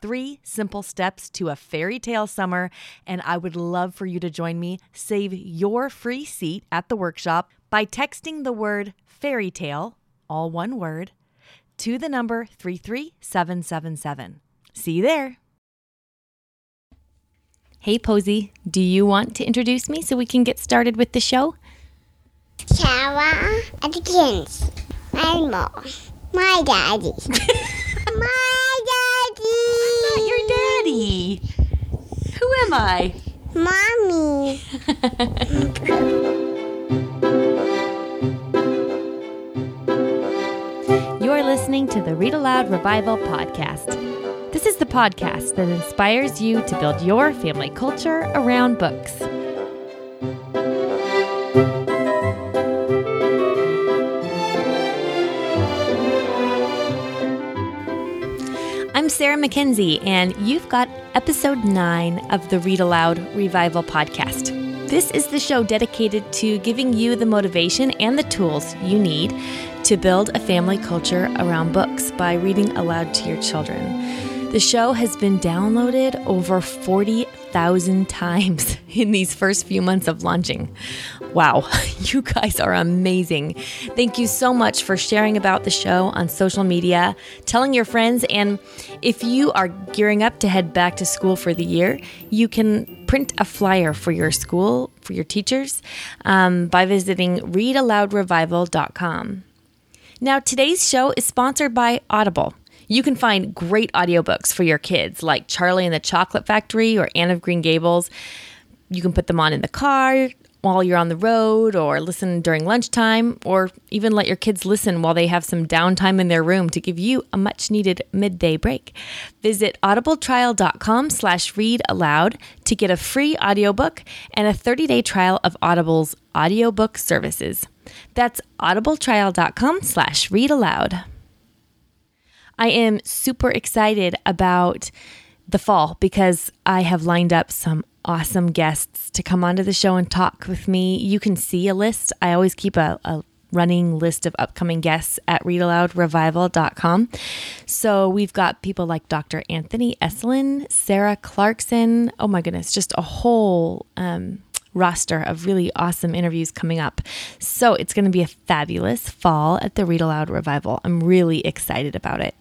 three simple steps to a fairy tale summer, and I would love for you to join me. Save your free seat at the workshop by texting the word fairy tale, all one word, to the number 33777. See you there. Hey, Posey, do you want to introduce me so we can get started with the show? Sarah Atkins. My mom. My daddy. my daddy. Not your. Who am I? Mommy. You're listening to the Read Aloud Revival Podcast. This is the podcast that inspires you to build your family culture around books. Sarah Mackenzie, and you've got episode 9 of the Read Aloud Revival Podcast. This is the show dedicated to giving you the motivation and the tools you need to build a family culture around books by reading aloud to your children. The show has been downloaded over 40,000 times in these first few months of launching. Wow, you guys are amazing. Thank you so much for sharing about the show on social media, telling your friends, and if you are gearing up to head back to school for the year, you can print a flyer for your school, for your teachers, um, by visiting readaloudrevival.com. Now, today's show is sponsored by Audible. You can find great audiobooks for your kids, like Charlie and the Chocolate Factory or Anne of Green Gables. You can put them on in the car while you're on the road, or listen during lunchtime, or even let your kids listen while they have some downtime in their room to give you a much needed midday break. Visit audibletrial.com slash read aloud to get a free audiobook and a 30-day trial of Audible's audiobook services. That's audibletrial.com slash read aloud. I am super excited about the fall because I have lined up some awesome guests to come onto the show and talk with me. You can see a list. I always keep a, a running list of upcoming guests at readaloudrevival.com. So we've got people like Dr. Anthony Esolen, Sarah Clarkson. Oh my goodness, just a whole um, roster of really awesome interviews coming up. So it's going to be a fabulous fall at the Read Aloud Revival. I'm really excited about it.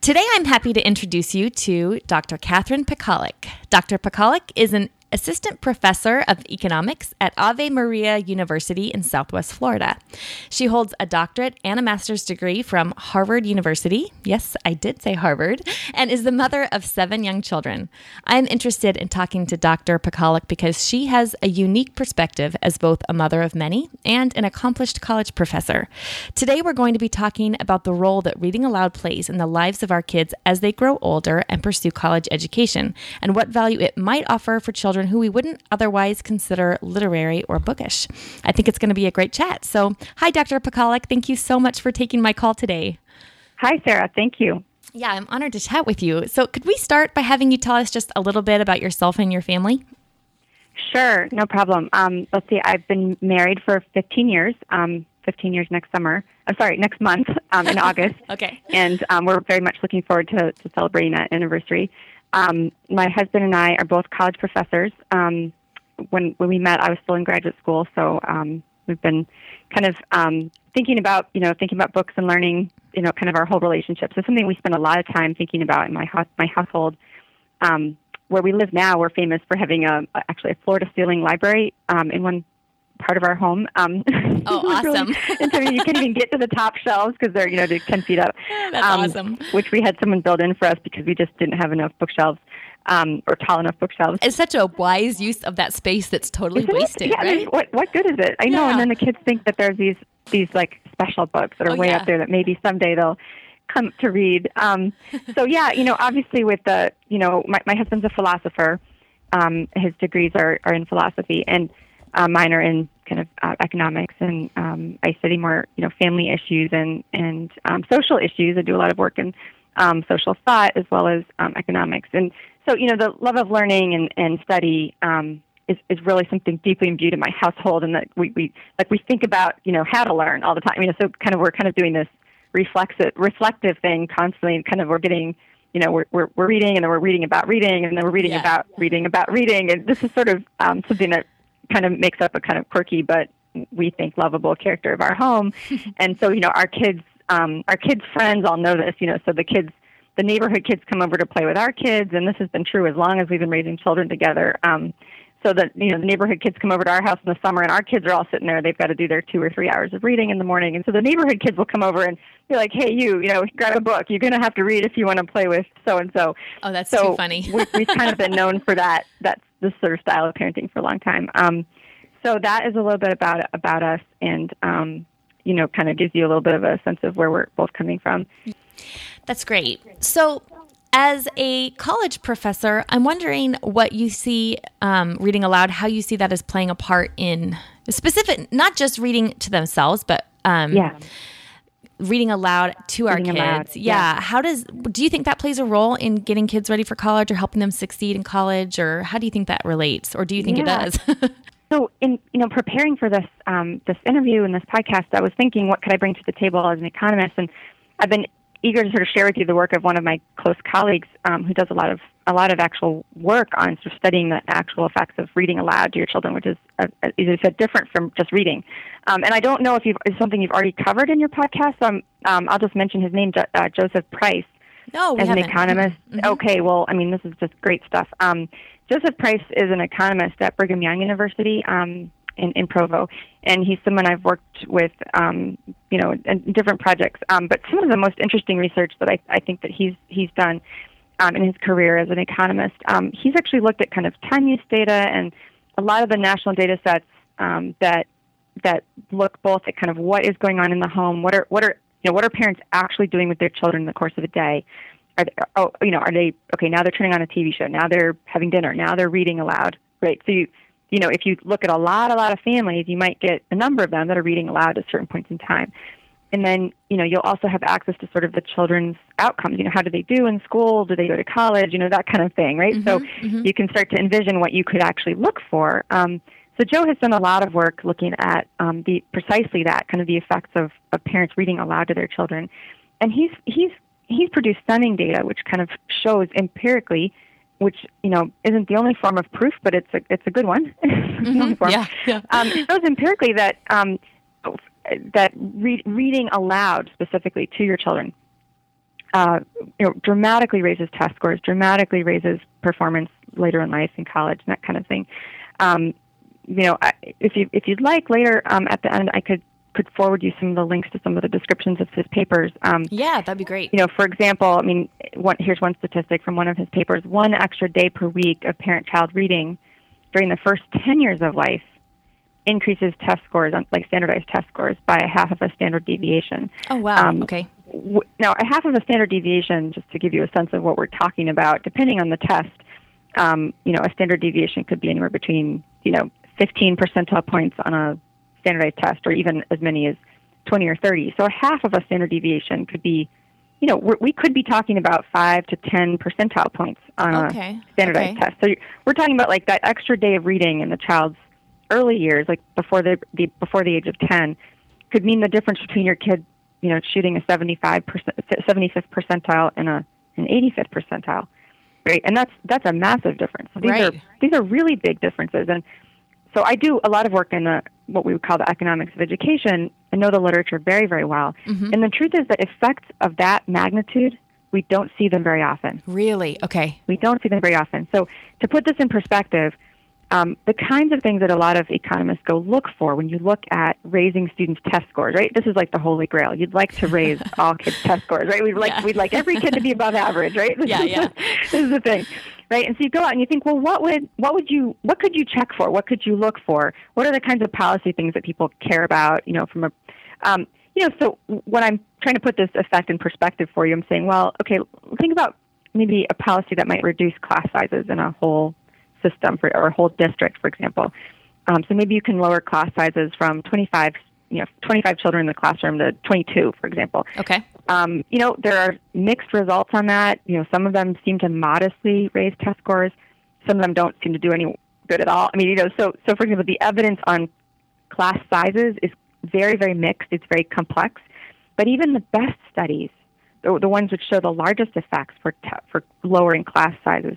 Today, I'm happy to introduce you to Dr. Catherine Pakaluk. Dr. Pakaluk is an assistant professor of economics at Ave Maria University in Southwest Florida. She holds a doctorate and a master's degree from Harvard University. Yes, I did say Harvard, and is the mother of seven young children. I'm interested in talking to Dr. Pakaluk because she has a unique perspective as both a mother of many and an accomplished college professor. Today, we're going to be talking about the role that reading aloud plays in the lives of our kids as they grow older and pursue college education, and what value it might offer for children who we wouldn't otherwise consider literary or bookish. I think it's going to be a great chat. So, hi, Dr. Pakaluk. Thank you so much for taking my call today. Hi, Sarah. Thank you. Yeah, I'm honored to chat with you. So, could we start by having you tell us just a little bit about yourself and your family? Sure, no problem. Um, let's see, I've been married for 15 years. Um, 15 years next summer. I'm sorry, next month um, in August. okay. And um, we're very much looking forward to, to celebrating that anniversary. Um, my husband and I are both college professors. Um, when when we met, I was still in graduate school, so um, we've been kind of um, thinking about you know thinking about books and learning you know kind of our whole relationship. So something we spend a lot of time thinking about in my house my household. Um, where we live now, we're famous for having a actually a floor to ceiling library um, in one part of our home. Um, oh, awesome! And so you can't even get to the top shelves because they're you know ten feet up. That's um, awesome. Which we had someone build in for us because we just didn't have enough bookshelves. Um, or tall enough bookshelves. It's such a wise use of that space that's totally Isn't wasted, yeah, right? I mean, what what good is it? I know, Yeah. and then the kids think that there's these these like special books that are Oh, way yeah. up there that maybe someday they'll come to read. Um, so yeah, you know, obviously with the you know my my husband's a philosopher. um, his degrees are, are in philosophy, and uh, mine are in kind of uh, economics. And um, I study more, you know, family issues and and um, social issues. I do a lot of work in um, social thought as well as um, economics. And so, you know, the love of learning and, and study um, is, is really something deeply imbued in my household, and that we, we like we think about, you know, how to learn all the time. You know, so kind of we're kind of doing this reflexive reflective thing constantly, and kind of we're getting you know, we're, we're, we're reading and then we're reading about reading and then we're reading Yeah. about reading about reading. And this is sort of um, something that kind of makes up a kind of quirky but we think lovable character of our home. and so, you know, our kids, um, our kids' friends all know this, you know, so the kids, the neighborhood kids come over to play with our kids. And this has been true as long as we've been raising children together. Um, so that you know the neighborhood kids come over to our house in the summer and our kids are all sitting there. They've got to do their two or three hours of reading in the morning. And so the neighborhood kids will come over and be like hey you you know grab a book. You're going to have to read if you want to play with so and so Oh, that's so too funny. we, we've kind of been known for that. That this sort of style of parenting for a long time. Um, so that is a little bit about about us and um, you know kind of gives you a little bit of a sense of where we're both coming from. That's great. So, as a college professor, I'm wondering what you see um, reading aloud, how you see that as playing a part in specific, not just reading to themselves, but um, yeah reading aloud to our kids. aloud, yeah. yeah. How does do you think that plays a role in getting kids ready for college or helping them succeed in college, or how do you think that relates, or do you think Yeah. it does? So, in you know, preparing for this um, this interview and this podcast, I was thinking, what could I bring to the table as an economist? And I've been eager to sort of share with you the work of one of my close colleagues um, who does a lot of a lot of actual work on sort of studying the actual effects of reading aloud to your children, which is, uh, as I said, different from just reading. Um, and I don't know if you've, it's something you've already covered in your podcast. So I'm, um, I'll just mention his name, uh, Joseph Price no, we as an haven't. economist. Mhm. Okay, well, I mean, this is just great stuff. Um, Joseph Price is an economist at Brigham Young University um, in, in Provo, and he's someone I've worked with, um, you know, in different projects. Um, but some of the most interesting research that I, I think that he's he's done um, in his career as an economist, um, he's actually looked at kind of time use data and a lot of the national data sets um, that that look both at kind of what is going on in the home, what are what are you know what are parents actually doing with their children in the course of a day. Are they, oh, you know, are they okay? Now they're turning on a TV show. Now they're having dinner. Now they're reading aloud. Right. So you, you know, if you look at a lot, a lot of families, you might get a number of them that are reading aloud at certain points in time. And then, you know, you'll also have access to sort of the children's outcomes. You know, how do they do in school? Do they go to college? You know, that kind of thing, right? So mhm. you can start to envision what you could actually look for. Um, so Joe has done a lot of work looking at um, the precisely that kind of the effects of, of parents reading aloud to their children, and he's he's he's produced stunning data which kind of shows empirically, which you know isn't the only form of proof, but it's a it's a good one. It's the only form. Yeah, yeah. Um, it shows empirically that um, that re- reading aloud specifically to your children uh, you know, dramatically raises test scores, dramatically raises performance later in life in college, and that kind of thing. Um, you know, I- if you if you'd like later um, at the end, I could could forward you some of the links to some of the descriptions of his papers. Um, yeah, that'd be great. you know, for example, I mean, one, here's one statistic from one of his papers: one extra day per week of parent-child reading during the first 10 years of life increases test scores, on, like standardized test scores, by a half of a standard deviation. Oh wow. um, okay. W- Now, a half of a standard deviation, just to give you a sense of what we're talking about, depending on the test, um, you know, a standard deviation could be anywhere between, you know, 15 percentile points on a standardized test, or even as many as 20 or 30. So a half of a standard deviation could be, you know, we're, we could be talking about five to 10 percentile points on Okay, a standardized okay. test. So we're talking about like that extra day of reading in the child's early years, like before the, the before the age of 10, could mean the difference between your kid, you know, shooting a 75 percent, 75th percentile and a an 85th percentile, right? And that's that's a massive difference. These are these are really big differences, and so I do a lot of work in the what we would call the economics of education. I know the literature very very well, Mm-hmm. and the truth is that effects of that magnitude we don't see them very often. Really? Okay. We don't see them very often. So to put this in perspective, um, the kinds of things that a lot of economists go look for when you look at raising students' test scores, right? This is like the holy grail. You'd like to raise all kids' test scores, right? We'd like Yeah. we'd like every kid to be above average, right? This Yeah, is, yeah. this is the thing, right? And so you go out and you think, well, what would what would you what could you check for? What could you look for? What are the kinds of policy things that people care about? You know, from a um, you know, so when I'm trying to put this effect in perspective for you, I'm saying, well, okay, think about maybe a policy that might reduce class sizes in a whole system for, or a whole district, for example. Um, so maybe you can lower class sizes from 25, you know, 25 children in the classroom to 22, for example. Okay. Um, you know, there are mixed results on that. You know, some of them seem to modestly raise test scores. Some of them don't seem to do any good at all. I mean, you know, so so for example, the evidence on class sizes is very very mixed. It's very complex. But even the best studies, the, the ones which show the largest effects for te- for lowering class sizes,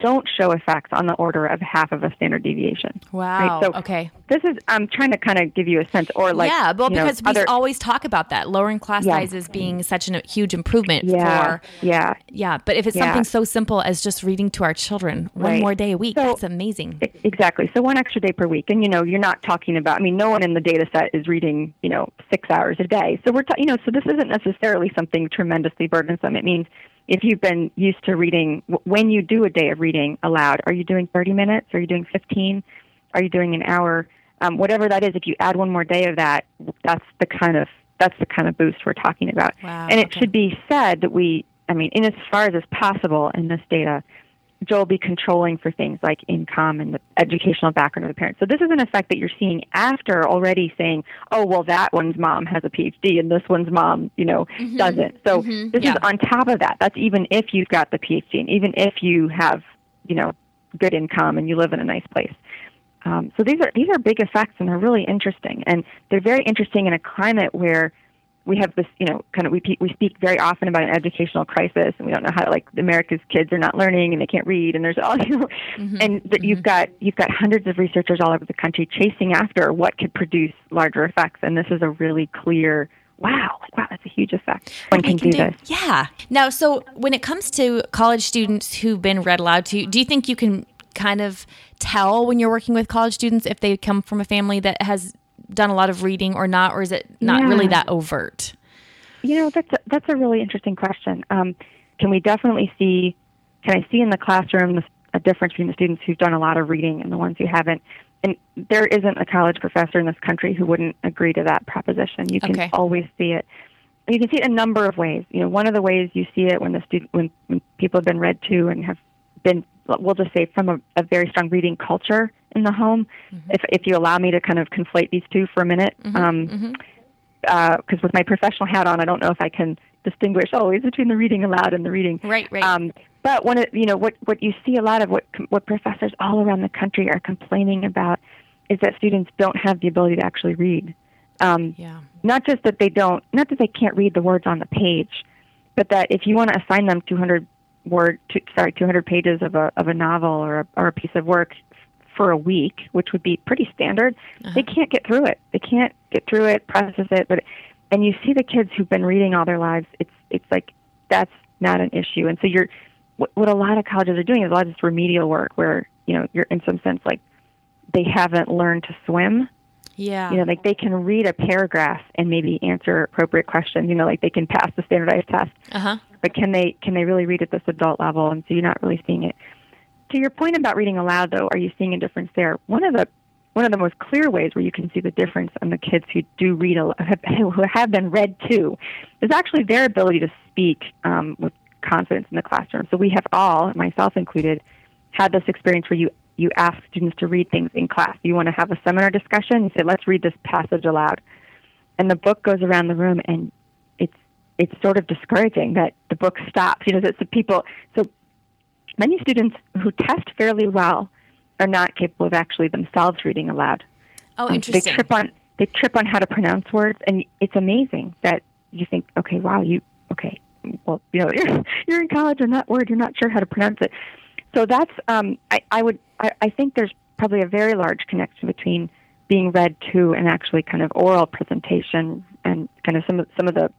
don't show effects on the order of half of a standard deviation. Wow. So okay. This is I'm trying to kind of give you a sense, or like yeah, well, you know, because we other- always talk about that lowering class Yeah. sizes being such a huge improvement yeah, for yeah. yeah. But if it's Yeah. something so simple as just reading to our children one Right. more day a week, So- that's amazing. Exactly. So one extra day per week, and you know, you're not talking about. I mean, no one in the data set is reading, you know, six hours a day. So we're, ta- you know, so this isn't necessarily something tremendously burdensome. It means if you've been used to reading, when you do a day of reading aloud, are you doing 30 minutes? Are you doing 15? Are you doing an hour? Um, whatever that is, if you add one more day of that, that's the kind of that's the kind of boost we're talking about. Wow, and it okay. should be said that we, I mean, in as far as is possible in this data, Joel be controlling for things like income and the educational background of the parents. So this is an effect that you're seeing after already saying, oh, well, that one's mom has a PhD and this one's mom, you know, doesn't. So this Yeah. is on top of that. That's even if you've got the PhD and even if you have, you know, good income and you live in a nice place. Um, so these are these are big effects and they're really interesting and they're very interesting in a climate where we have this, you know, kind of we we speak very often about an educational crisis, and we don't know how like America's kids are not learning and they can't read, and there's all you know, mm-hmm. and that you've mm-hmm. got you've got hundreds of researchers all over the country chasing after what could produce larger effects, and this is a really clear. Wow, like wow, that's a huge effect. One can, They do, this. Yeah. Now, so when it comes to college students who've been read aloud to, do you think you can kind of tell when you're working with college students if they come from a family that has done a lot of reading or not, or is it not Yeah. really that overt? You know, that's a, that's a really interesting question. Um, can we definitely see? Can I see in the classroom a difference between the students who've done a lot of reading and the ones who haven't? And there isn't a college professor in this country who wouldn't agree to that proposition. You can Okay. always see it. You can see it a number of ways. You know, one of the ways you see it when the student when, when people have been read to and have been, we'll just say, from a, a very strong reading culture in the home. If if you allow me to kind of conflate these two for a minute, um, because with my professional hat on, I don't know if I can distinguish always between the reading aloud and the reading. Right, right. Um, but one of you know what what you see a lot of what what professors all around the country are complaining about is that students don't have the ability to actually read. Um, yeah. not just that they don't, not that they can't read the words on the page, but that if you want to assign them 200 word, two, sorry, 200 pages of a of a novel or a, or a piece of work for a week, which would be pretty standard, they can't get through it. They can't get through it, process it. But and you see the kids who've been reading all their lives. It's it's like that's not an issue. And so you're what, what a lot of colleges are doing is a lot of this remedial work where you know you're in some sense like they haven't learned to swim Yeah. you know like they can read a paragraph and maybe answer appropriate questions you know like they can pass the standardized test uh huh. But can they can they really read at this adult level? And so you're not really seeing it. To your point about reading aloud though are you seeing a difference there? One of the one of the most clear ways where you can see the difference in the kids who do read who have been read to is actually their ability to speak um, with confidence in the classroom. So we have all myself included had this experience where you you ask students to read things in class. You want to have a seminar discussion. You say, "Let's read this passage aloud," and the book goes around the room, and it's sort of discouraging that the book stops. You know, that the people. So many students who test fairly well are not capable of actually themselves reading aloud. Oh, Um, interesting. They trip on they trip on how to pronounce words, and it's amazing that you think, okay, wow, you okay, well, you know, you're you're in college and that word you're not sure how to pronounce it. So that's um, I, I would I, I think there's probably a very large connection between being read to and actually kind of oral presentation and kind of some of some of the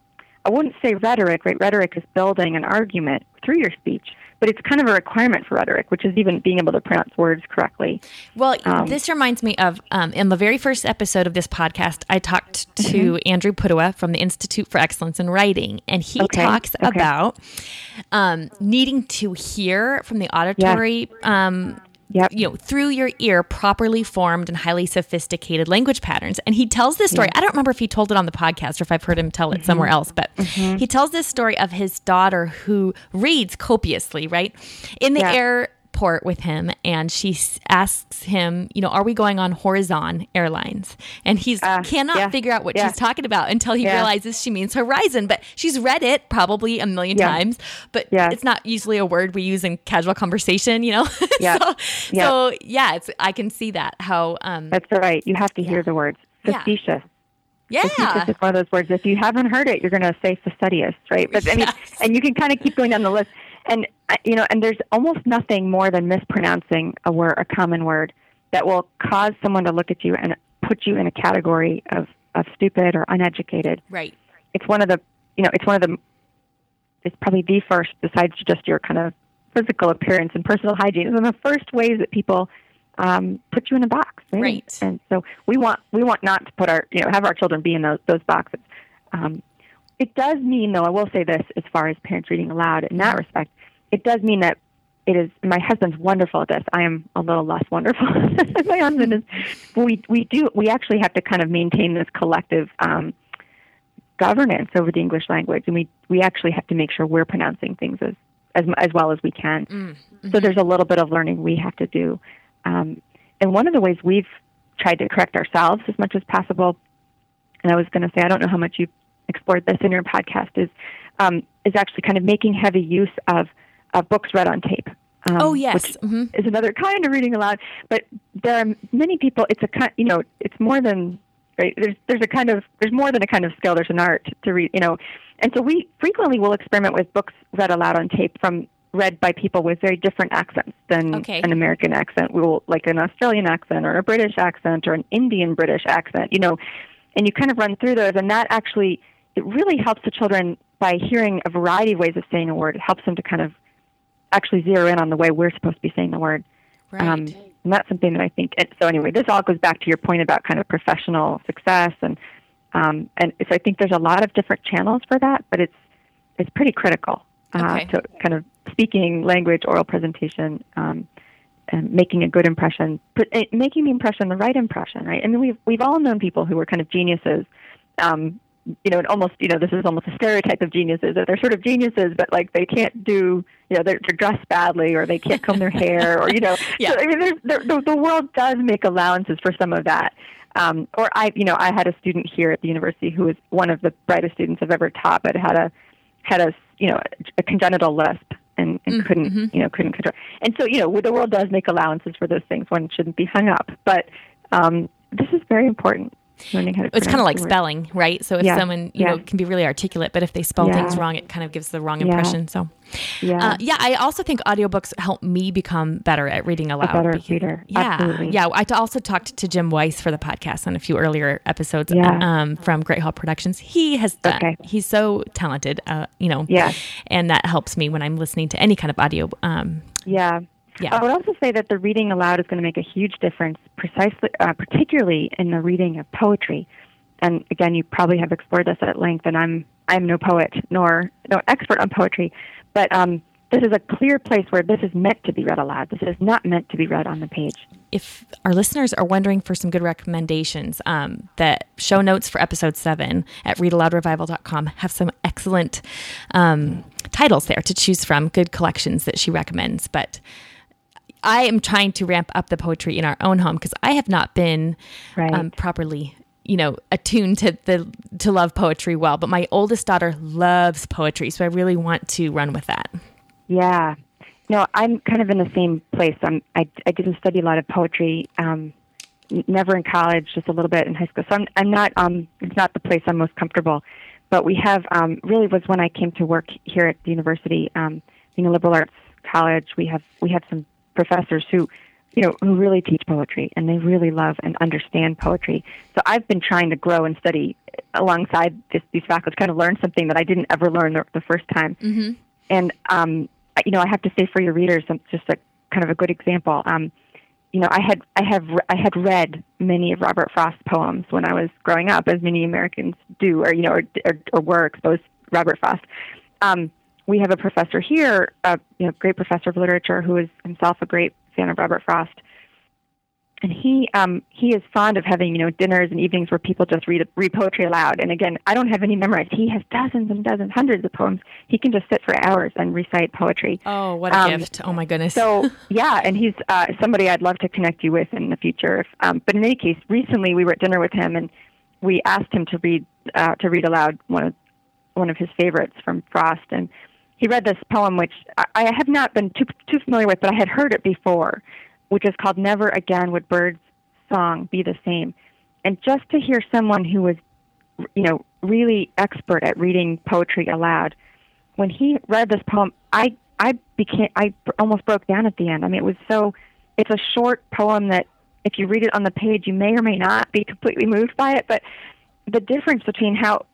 I wouldn't say rhetoric, right? Rhetoric is building an argument through your speech, but it's kind of a requirement for rhetoric, which is even being able to pronounce words correctly. Well, Um, this reminds me of um, in the very first episode of this podcast, I talked to Mm-hmm. Andrew Pudewa from the Institute for Excellence in Writing, and he Okay, talks okay. about um, needing to hear from the auditory. Um, Yep. you know, through your ear, properly formed and highly sophisticated language patterns. And he tells this story. I don't remember if he told it on the podcast or if I've heard him tell it Mm-hmm. somewhere else, but he tells this story of his daughter who reads copiously, right? In the Yeah. air airport with him, and she asks him, you know, are we going on Horizon Airlines? And he's Uh, cannot yeah, figure out what yeah. she's talking about until he Yeah. realizes she means Horizon. But she's read it probably a million times, but Yeah. it's not usually a word we use in casual conversation, you know. Yeah. so, Yeah. so yeah, it's I can see that how um That's right. You have to hear the words. Facetious. yeah Facetious is one of those words. If you haven't heard it, you're going to say fastidious, right? But I mean, and you can kind of keep going down the list. And uh, you know, and there's almost nothing more than mispronouncing a word, a common word, that will cause someone to look at you and put you in a category of of stupid or uneducated. right It's one of the, you know, it's one of the. It's probably the first, besides just your kind of physical appearance and personal hygiene, it's one of the first ways that people um, put you in a box, right? Right. And so we want we want not to put our you know have our children be in those those boxes. Um, it does mean, though, I will say this as far as parents reading aloud in that respect, it does mean that it is. My husband's wonderful at this. I am a little less wonderful. my husband is. We we do we actually have to kind of maintain this collective. Um, governance over the English language, and we we actually have to make sure we're pronouncing things as as as well as we can. So there's a little bit of learning we have to do, um, and one of the ways we've tried to correct ourselves as much as possible. And I was going to say, I don't know how much you've explored this in your podcast is um, is actually kind of making heavy use of of books read on tape. Um, Oh, yes. which Mhm. is another kind of reading aloud. But there are many people. It's a kind, you know, it's more than right. There's there's a kind of there's more than a kind of skill. There's an art to read, you know, and so we frequently will experiment with books read aloud on tape from read by people with very different accents than Okay. an American accent. We will like an Australian accent or a British accent or an Indian British accent, you know, and you kind of run through those, and that actually it really helps the children by hearing a variety of ways of saying a word. It helps them to kind of actually zero in on the way we're supposed to be saying the word. right Um, and that's something that I think. And so anyway, this all goes back to your point about kind of professional success, and um, and so I think there's a lot of different channels for that, but it's it's pretty critical uh, Okay. to kind of speaking, language, oral presentation, um, and making a good impression, but uh, making the impression the right impression, right? I mean, we've we've all known people who were kind of geniuses. Um, you know, and almost, you know, this is almost a stereotype of geniuses that they're sort of geniuses, but like they can't do, you know, they're, they're dressed badly or they can't comb their hair or, you know, Yeah. so, I mean, there, the, the world does make allowances for some of that. Um, or I, you know, I had a student here at the university who was one of the brightest students I've ever taught, but had a, had a, you know, a congenital lisp and, and couldn't, you know, couldn't control. And so, you know, the world does make allowances for those things. One shouldn't be hung up, but um, this is very important. Learning how to. it's kind of like spelling, right? So if Yeah, someone you know can be really articulate, but if they spell Yeah. things wrong, it kind of gives the wrong Yeah. impression. So Yeah. uh, yeah, I also think audiobooks help me become better at reading aloud. better because- reader. Yeah, Absolutely. yeah. I also talked to Jim Weiss for the podcast on a few earlier episodes Yeah. um, from Greathall Productions. He has done. Okay. He's so talented, uh, you know. Yeah. and that helps me when I'm listening to any kind of audio. Um, Yeah. Yeah. I would also say that the reading aloud is going to make a huge difference, precisely, uh, particularly in the reading of poetry. And again, you probably have explored this at length, and I'm I'm no poet nor no expert on poetry, but um, this is a clear place where this is meant to be read aloud. This is not meant to be read on the page. if our listeners are wondering for some good recommendations, um, the show notes for episode seven at readaloudrevival.com have some excellent um, titles there to choose from, good collections that she recommends. But I am trying to ramp up the poetry in our own home because I have not been Right. um, properly. You know, attuned to the to love poetry well, but my oldest daughter loves poetry, so I really want to run with that. Yeah. No, I'm kind of in the same place. I'm, I, I didn't study a lot of poetry, um, never in college, just a little bit in high school. So I'm, I'm not, um, it's not the place I'm most comfortable. But we have, um, really was when I came to work here at the university, um, being a liberal arts college, we have, we have some professors who, you know, who really teach poetry and they really love and understand poetry. So I've been trying to grow and study alongside this, these faculty, kind of learn something that I didn't ever learn the, the first time. Mm-hmm. And um, you know, I have to say for your readers, um, just a kind of a good example. Um, you know, I had I have I had read many of Robert Frost's poems when I was growing up, as many Americans do, or you know, or, or, or were exposed to Robert Frost. Um, we have a professor here, a you know, great professor of literature, who is himself a great fan of Robert Frost. and he um, he is fond of having you know dinners and evenings where people just read read poetry aloud. And again, I don't have any memorized. He has dozens and dozens, hundreds of poems. He can just sit for hours and recite poetry. Oh, what a Um, gift! Oh my goodness. So yeah, and he's uh, somebody I'd love to connect you with in the future. If, um, but in any case, recently we were at dinner with him, and we asked him to read uh, to read aloud one of one of his favorites from Frost, and he read this poem, which I, I have not been too too familiar with, but I had heard it before, which is called "Never Again Would Birds' Song Be the Same," and just to hear someone who was, you know, really expert at reading poetry aloud, when he read this poem, I I became I almost broke down at the end. I mean, it was so. It's a short poem that if you read it on the page, you may or may not be completely moved by it, but the difference between how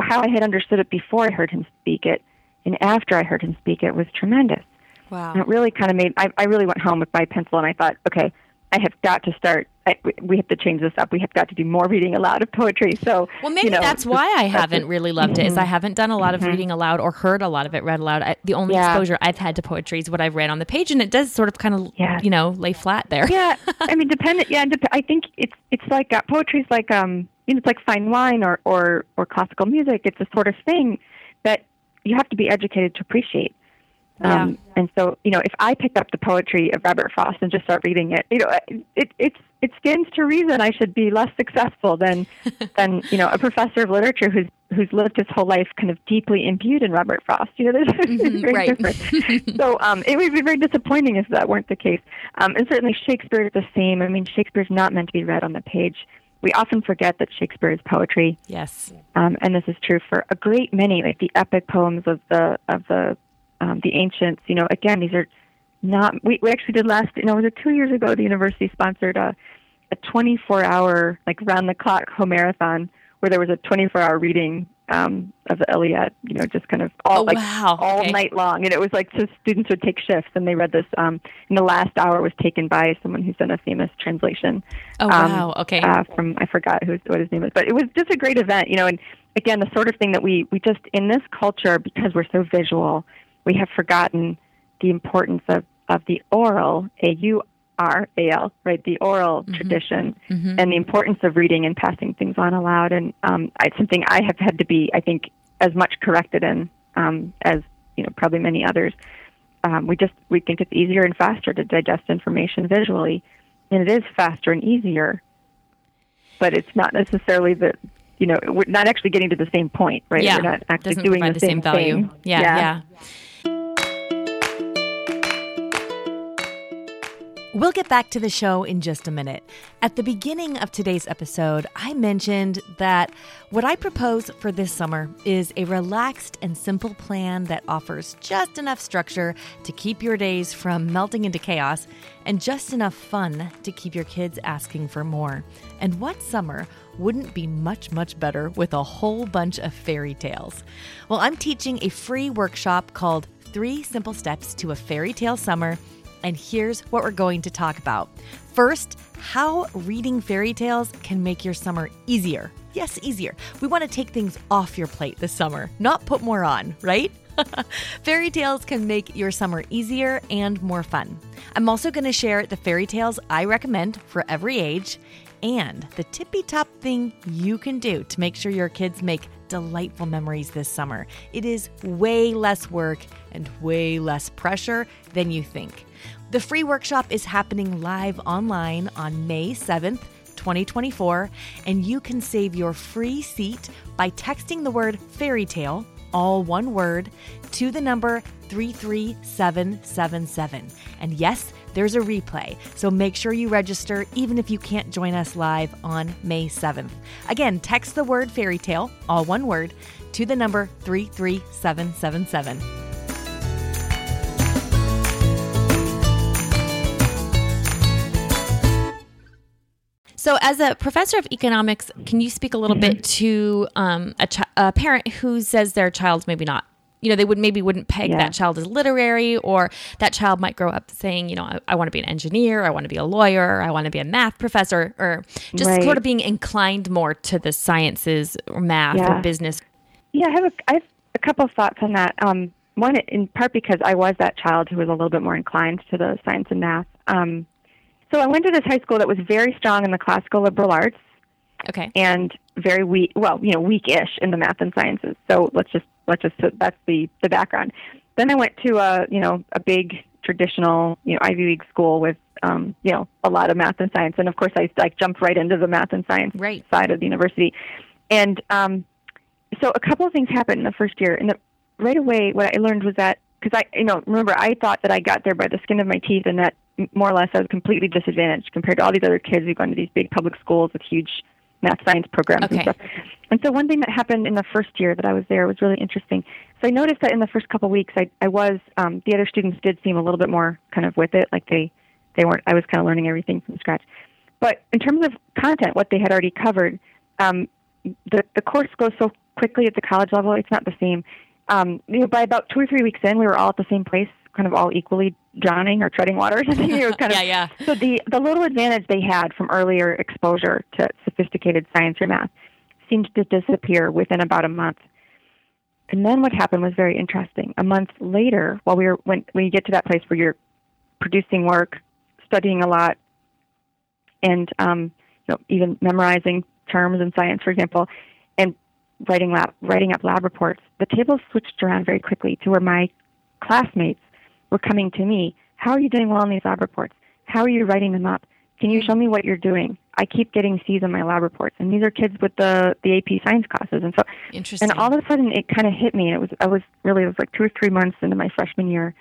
how I had understood it before I heard him speak it and after I heard him speak it was tremendous. wow. And it really kind of made I, I really went home with my pencil and I thought, okay, I have got to start. I, we- have to change this up. We have got to do more reading aloud of poetry. So Well, maybe you know, that's why I haven't really loved it. Is I haven't done a lot of Mhm. reading aloud or heard a lot of it read aloud. I, the only Yeah. exposure I've had to poetry is what I've read on the page, and it does sort of kind of Yeah. you know lay flat there. yeah, I mean, dependent. Yeah, dep- I think it's it's like uh, poetry's like um, you know, it's like fine wine or or or classical music. It's a sort of thing that you have to be educated to appreciate. Um, And so, you know, if I pick up the poetry of Robert Frost and just start reading it, you know, it it it stands to reason I should be less successful than than you know a professor of literature who's who's lived his whole life kind of deeply imbued in Robert Frost. You know, there's it's very right. different. so um, it would be very disappointing if that weren't the case. Um, and certainly Shakespeare is the same. I mean, Shakespeare's not meant to be read on the page. We often forget that Shakespeare is poetry, Yes. um, and this is true for a great many, like the epic poems of the of the um, the ancients. You know, again, these are not. We, we actually did last. You know, was it two years ago? The university sponsored a a 24 hour like round the clock homerathon where there was a 24 hour reading um, of the Iliad. You know, just kind of all Oh, like wow. all Okay. night long, and it was like so students would take shifts and they read this. Um, and the last hour was taken by someone who's done a famous translation Oh um, wow. Okay. uh, from I forgot who what his name is, but it was just a great event, you know. And again, the sort of thing that we we just in this culture because we're so visual, we have forgotten the importance of of the oral a u r a l right the oral tradition Mhm. and the importance of reading and passing things on aloud. And um, it's something I have had to be I think as much corrected in um, as you know probably many others. Um, we just we think it's easier and faster to digest information visually, and it is faster and easier but it's not necessarily the you know we're not actually getting to the same point right yeah. we're not actually doing the the same, value. thing Yeah. Yeah. We'll get back to the show in just a minute. At the beginning of today's episode, I mentioned that what I propose for this summer is a relaxed and simple plan that offers just enough structure to keep your days from melting into chaos and just enough fun to keep your kids asking for more. And what summer wouldn't be much, much better with a whole bunch of fairy tales? Well, I'm teaching a free workshop called Three Simple Steps to a Fairy Tale Summer. And here's what we're going to talk about. First, how reading fairy tales can make your summer easier. Yes, easier. We want to take things off your plate this summer, not put more on, right? fairy tales can make your summer easier and more fun. I'm also going to share the fairy tales I recommend for every age and the tippy top thing you can do to make sure your kids make delightful memories this summer. It is way less work and way less pressure than you think. The free workshop is happening live online on May 7th. 2024, and you can save your free seat by texting the word fairy tale, all one word, to the number 33777. And yes, there's a replay, so make sure you register even if you can't join us live on May 7th. Again, text the word fairy tale, all one word, to the number 33777. So, as a professor of economics, can you speak a little bit to um, a, chi- a parent who says their child's maybe not, you know, they would maybe wouldn't peg Yeah. that child as literary, or that child might grow up saying, you know, I, I want to be an engineer, I want to be a lawyer, I want to be a math professor, or just Right. sort of being inclined more to the sciences or math Yeah. or business. yeah i have a, I have a couple of thoughts on that um, one in part because i was that child who was a little bit more inclined to the science and math um, So I went to this high school that was very strong in the classical liberal arts Okay. and very weak, well, you know, weak-ish in the math and sciences. So let's just let's just that's the the background. Then I went to a you know a big traditional you know Ivy League school with um, you know a lot of math and science, and of course I like jumped right into the math and science Right. side of the university, and um, so a couple of things happened in the first year. And the, right away, what I learned was that because I you know remember I thought that I got there by the skin of my teeth, and that more or less I was completely disadvantaged compared to all these other kids who go into these big public schools with huge math science programs Okay. and stuff. And so one thing that happened in the first year that I was there was really interesting. So I noticed that in the first couple of weeks, I, I was um, the other students did seem a little bit more kind of with it, like they they weren't. I was kind of learning everything from scratch. But in terms of content, what they had already covered, um, the the course goes so quickly at the college level. It's not the same. Um, you know, by about two or three weeks in, we were all at the same place, kind of all equally drowning or treading water. you know, kind of yeah, yeah. so the the little advantage they had from earlier exposure to sophisticated science or math seemed to disappear within about a month. And then what happened was very interesting. A month later, while we were when when you get to that place where you're producing work, studying a lot, and um, you know even memorizing terms in science, for example, and writing lab writing up lab reports, the tables switched around very quickly to where my classmates were coming to me. How are you doing well on these lab reports? How are you writing them up? Can you show me what you're doing? I keep getting C's on my lab reports, and these are kids with the the AP science classes, and so Interesting. and all of a sudden it kind of hit me. And it was I was really it was like two or three months into my freshman year.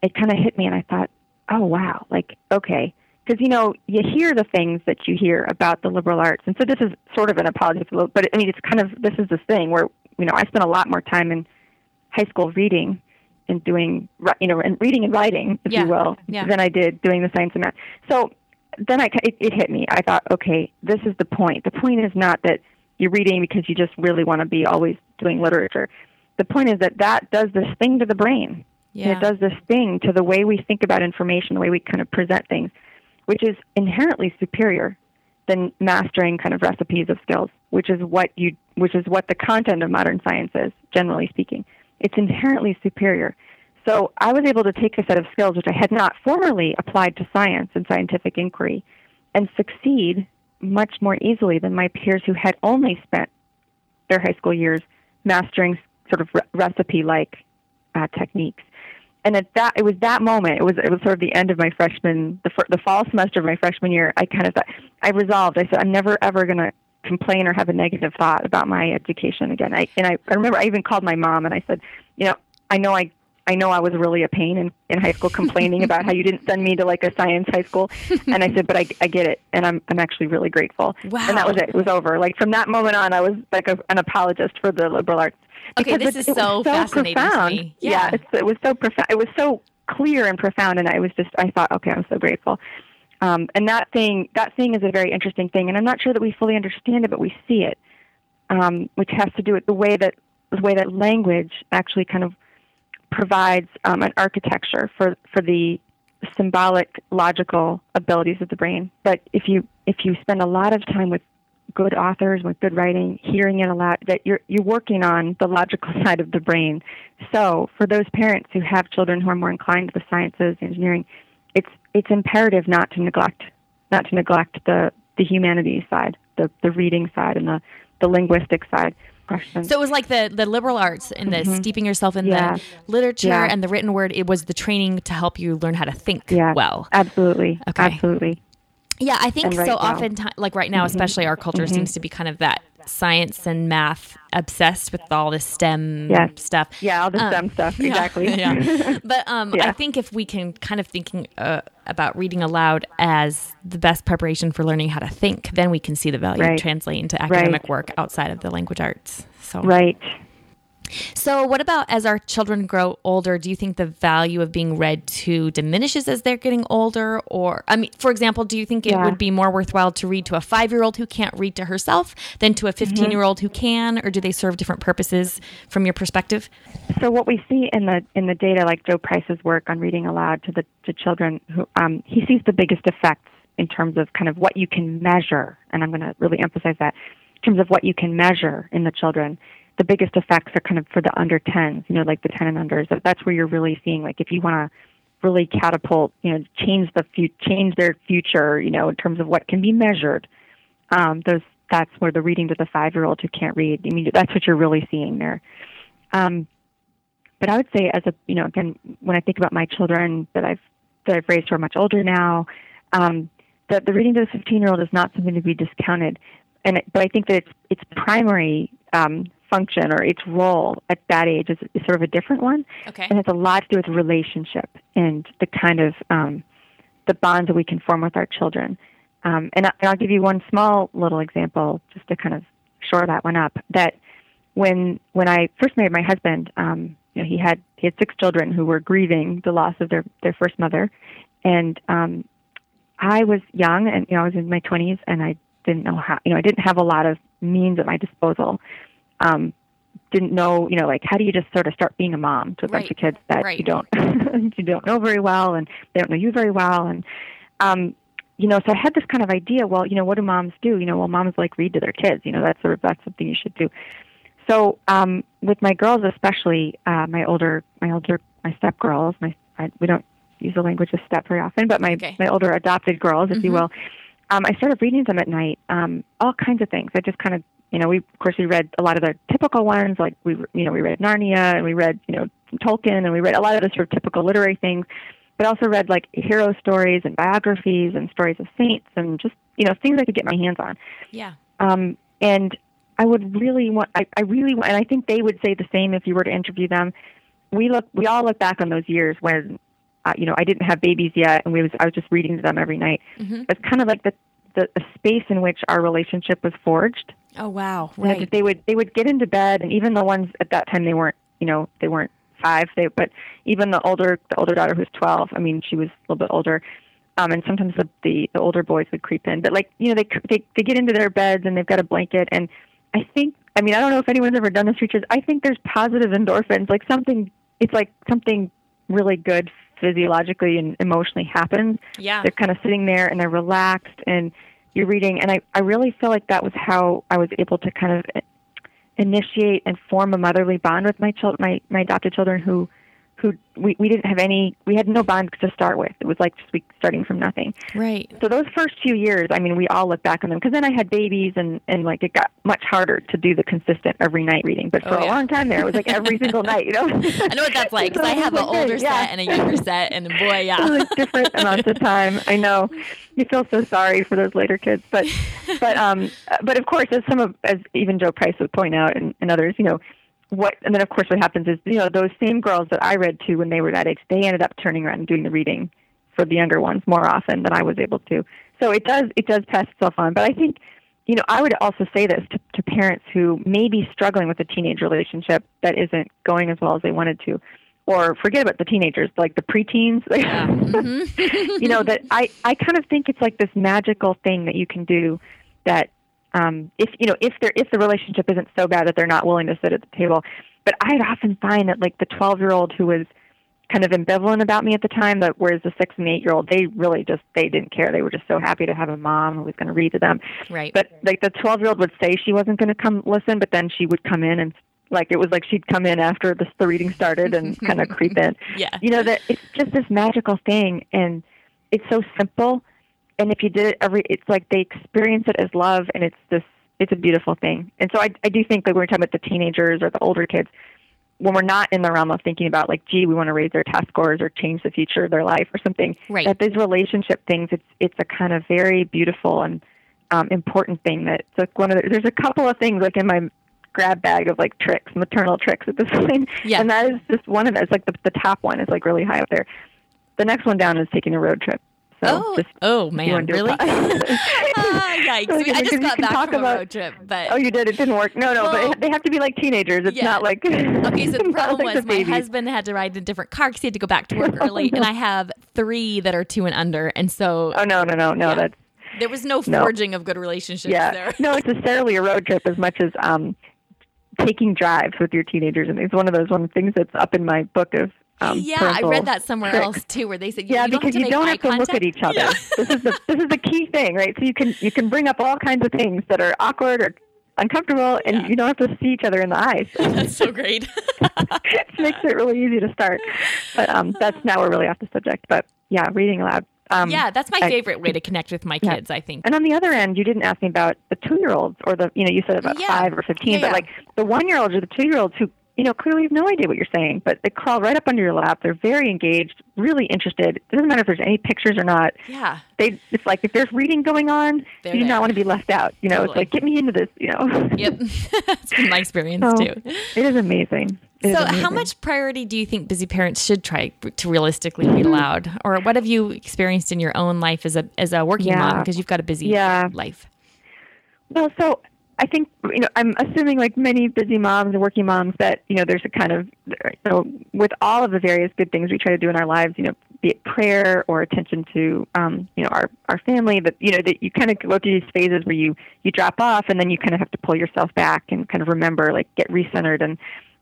It kind of hit me, and I thought, oh wow, like okay, because you know you hear the things that you hear about the liberal arts, and so this is sort of an apology for, but I mean it's kind of this is this thing where you know I spent a lot more time in high school reading and doing you know and reading and writing, if Yeah, you will, yeah. than I did doing the science and math. So then I it, it hit me. I thought, okay, this is the point. The point is not that you're reading because you just really want to be always doing literature. The point is that that does this thing to the brain. And yeah. it does this thing to the way we think about information, the way we kind of present things, which is inherently superior than mastering kind of recipes of skills, which is what you which is what the content of modern science is, generally speaking. It's inherently superior. So I was able to take a set of skills which I had not formerly applied to science and scientific inquiry and succeed much more easily than my peers who had only spent their high school years mastering sort of re- recipe-like uh, techniques. And at that, it was that moment. It was it was sort of the end of my freshman, the fir- the fall semester of my freshman year. I kind of thought, I resolved. I said, I'm never ever going to complain or have a negative thought about my education again. I and I, I remember I even called my mom and I said, you know, I know I I know I was really a pain in, in high school complaining about how you didn't send me to like a science high school. And I said, but I, I get it. And I'm, I'm actually really grateful. Wow. And that was it. It was over. Like from that moment on, I was like a, an apologist for the liberal arts. Okay, this it- is it was so fascinating to profound. me. Yeah, Yeah. it's, it was so profound. It was so clear and profound. And I was just, I thought, okay, I'm so grateful. Um, and that thing, that thing is a very interesting thing. And I'm not sure that we fully understand it, but we see it, um, which has to do with the way that, the way that language actually kind of provides um, an architecture for, for the symbolic logical abilities of the brain. But if you if you spend a lot of time with good authors with good writing, hearing it a lot, that you're you're working on the logical side of the brain. So for those parents who have children who are more inclined to the sciences, engineering, it's it's imperative not to neglect not to neglect the the humanities side, the the reading side, and the the linguistic side. Questions. So it was like the the liberal arts and the steeping yourself in Mm-hmm. Yeah. the literature Yeah. and the written word. It was the training to help you learn how to think yeah, well. absolutely, Okay. absolutely. Yeah, I think right so. now. Mm-hmm. Often, like right now, especially our culture seems to be kind of that science and math obsessed with all this STEM Yes. stuff. Yeah, all the Um, STEM stuff, yeah, exactly. yeah. But um, I think if we can kind of thinking uh, about reading aloud as the best preparation for learning how to think, then we can see the value Right. translate into academic Right. work outside of the language arts. So, Right. So what about as our children grow older? Do you think the value of being read to diminishes as they're getting older? Or, I mean, for example, do you think it Yeah. would be more worthwhile to read to a five year old who can't read to herself than to a Mm-hmm. 15 year old who can? Or do they serve different purposes from your perspective? So what we see in the in the data, like Joe Price's work on reading aloud to the to children, who um, he sees the biggest effects in terms of kind of what you can measure, and I'm going to really emphasize that in terms of what you can measure in the children. The biggest effects are kind of for the under 10s, you know, like the 10 and unders. That- That's where you're really seeing, like, if you want to really catapult, you know, change the fu- change their future, you know, in terms of what can be measured. Um, those that's where the reading to the five year old who can't read. I mean, that's what you're really seeing there. Um, but I would say, as a you know, again, when I think about my children that I've that I've raised who are much older now, um, that the reading to the 15 year old is not something to be discounted. And but I think that its its primary um, function or its role at that age is, is sort of a different one, Okay. and it's a lot to do with relationship and the kind of um, the bonds that we can form with our children. Um, and, I, and I'll give you one small little example just to kind of shore that one up. That when when I first married my husband, um, you know, he had he had six children who were grieving the loss of their their first mother, and um, I was young and you know I was in my twenties and I didn't know how you know I didn't have a lot of means at my disposal. Um, didn't know you know like how do you just sort of start being a mom to a bunch of kids that Right. you don't you don't know very well and they don't know you very well and um you know so I had this kind of idea well you know what do moms do you know well moms like read to their kids you know that's sort of that's something you should do so um with my girls especially uh my older my older my step girls my I, we don't use the language of step very often but my Okay. my older adopted girls if you Mhm. will um I started reading them at night um all kinds of things I just kind of you know we of course we read a lot of the typical ones like we you know we read Narnia and we read you know Tolkien and we read a lot of the sort of typical literary things but also read like hero stories and biographies and stories of saints and just you know things I could get my hands on Yeah. um, and I would really want, I, I really want, and I think they would say the same if you were to interview them. We look, we all look back on those years when, uh, you know, I didn't have babies yet, and we was, I was just reading to them every night. Mhm. It's kind of like the, the, the space in which our relationship was forged. Oh wow. Right. They would, they would get into bed, and even the ones at that time they weren't, you know, they weren't five. They, but even the older, the older daughter who's twelve. I mean, she was a little bit older. Um, and sometimes the, the the older boys would creep in, but like you know, they they they get into their beds and they've got a blanket, and I think, I mean, I don't know if anyone's ever done this research. I think there's positive endorphins, like something, it's like something really good physiologically and emotionally happens. Yeah. They're kind of sitting there and they're relaxed and you're reading. And I, I really feel like that was how I was able to kind of initiate and form a motherly bond with my children, my, my adopted children who, who we, we didn't have any, we had no bond to start with. It was like just we starting from nothing. Right. So those first few years, I mean, we all look back on them because then I had babies and and like it got much harder to do the consistent every night reading. But for Oh, a long time there, it was like every single night. You know, I know what that's like because I So have an older yeah. set and a younger set, and boy, yeah. was different amounts of time. I know. You feel so sorry for those later kids, but but um but of course, as some of as even Joe Price would point out and, and others, you know, what and then of course what happens is you know those same girls that I read to when they were that age, they ended up turning around and doing the reading for the younger ones more often than I was able to. So it does it does pass itself on. But I think you know I would also say this to, to parents who may be struggling with a teenage relationship that isn't going as well as they wanted to. Or forget about the teenagers, like the preteens. Yeah. Mhm. you know that I I kind of think it's like this magical thing that you can do that um if you know if there if the relationship isn't so bad that they're not willing to sit at the table but I'd often find that like the 12 year old who was kind of ambivalent about me at the time that whereas the 6 and 8 year old they really just they didn't care they were just so happy to have a mom who was going to read to them Right. but like the 12 year old would say she wasn't going to come listen but then she would come in and like it was like she'd come in after the, the reading started and kind of creep in yeah. you know that it's just this magical thing and it's so simple and if you did it every it's like they experience it as love and it's this it's a beautiful thing. And so i i do think like when we're talking about the teenagers or the older kids when we're not in the realm of thinking about like gee we want to raise their test scores or change the future of their life or something Right. that these relationship things it's it's a kind of very beautiful and um important thing that it's like one of the, there's a couple of things like in my grab bag of like tricks maternal tricks at this point. Yeah. and that is just one of it. It's like the, the top one is like really high up there. The next one down is taking a road trip so Oh, just oh man, wanna do a really? ah, yikes! So I just got back from about- a road trip, but oh you did it didn't work no no Well- but they have to be like teenagers it's Yeah. not like Okay, so the problem like was the my husband had to ride in a different car because he had to go back to work Oh, early, and. I have three that are two and under, and so oh no no no no Yeah. that's there was no No. forging of good relationships yeah there. no it's necessarily a road trip as much as um taking drives with your teenagers and it's one of those one things that's up in my book of um yeah, I read that somewhere tricks. else too, where they said you, yeah, you don't because have to you don't have to look at each other. Yeah. this is the this is the key thing, right? So you can you can bring up all kinds of things that are awkward or uncomfortable, and Yeah. you don't have to see each other in the eyes. That's so great. it makes it really easy to start. But um, that's now we're really off the subject. But yeah, reading aloud. Um, yeah, that's my I- favorite way to connect with my Yeah. kids, I think. And on the other end, you didn't ask me about the two-year-olds or the you know you said about Yeah. five or fifteen, Yeah, but yeah. like the one-year-olds or the two-year-olds who you know clearly you have no idea what you're saying, but they crawl right up under your lap. They're very engaged, really interested. It doesn't matter if there's any pictures or not. Yeah. They it's like if there's reading going on, They're you do there. not want to be left out. You know, Totally. it's like get me into this. You know. Yep. That's been my experience So, too. It is amazing. It is So, how amazing. much priority do you think busy parents should try to realistically read aloud, or what have you experienced in your own life as a as a working Yeah. mom because you've got a busy Yeah. life? Well, so I think you know I'm assuming like many busy moms and working moms that you know there's a kind of you know with all of the various good things we try to do in our lives, you know, be it prayer or attention to um, you know our our family, that you know that you kind of go through these phases where you you drop off and then you kind of have to pull yourself back and kind of remember like get recentered. And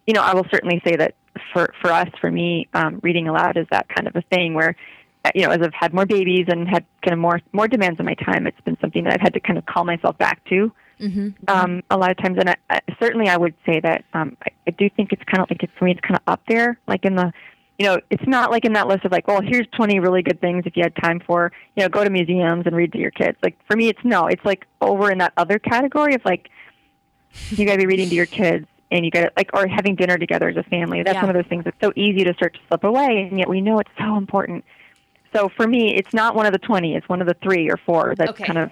you know I will certainly say that for for us for me um, reading aloud is that kind of a thing where you know, as I've had more babies and had kind of more more demands on my time, it's been something that I've had to kind of call myself back to Mm-hmm. um, a lot of times. And I, I, certainly, I would say that um, I, I do think it's kind of like it's for me. It's kind of up there, like in the, you know, it's not like in that list of like, well, here's 20 really good things if you had time for, you know, go to museums and read to your kids. Like for me, it's no, it's like over in that other category of like, you got to be reading to your kids. And you got to like, or having dinner together as a family. That's Yeah. one of those things that's so easy to start to slip away, and yet we know it's so important. So for me, it's not one of the 20, it's one of the three or four that's Okay. kind of,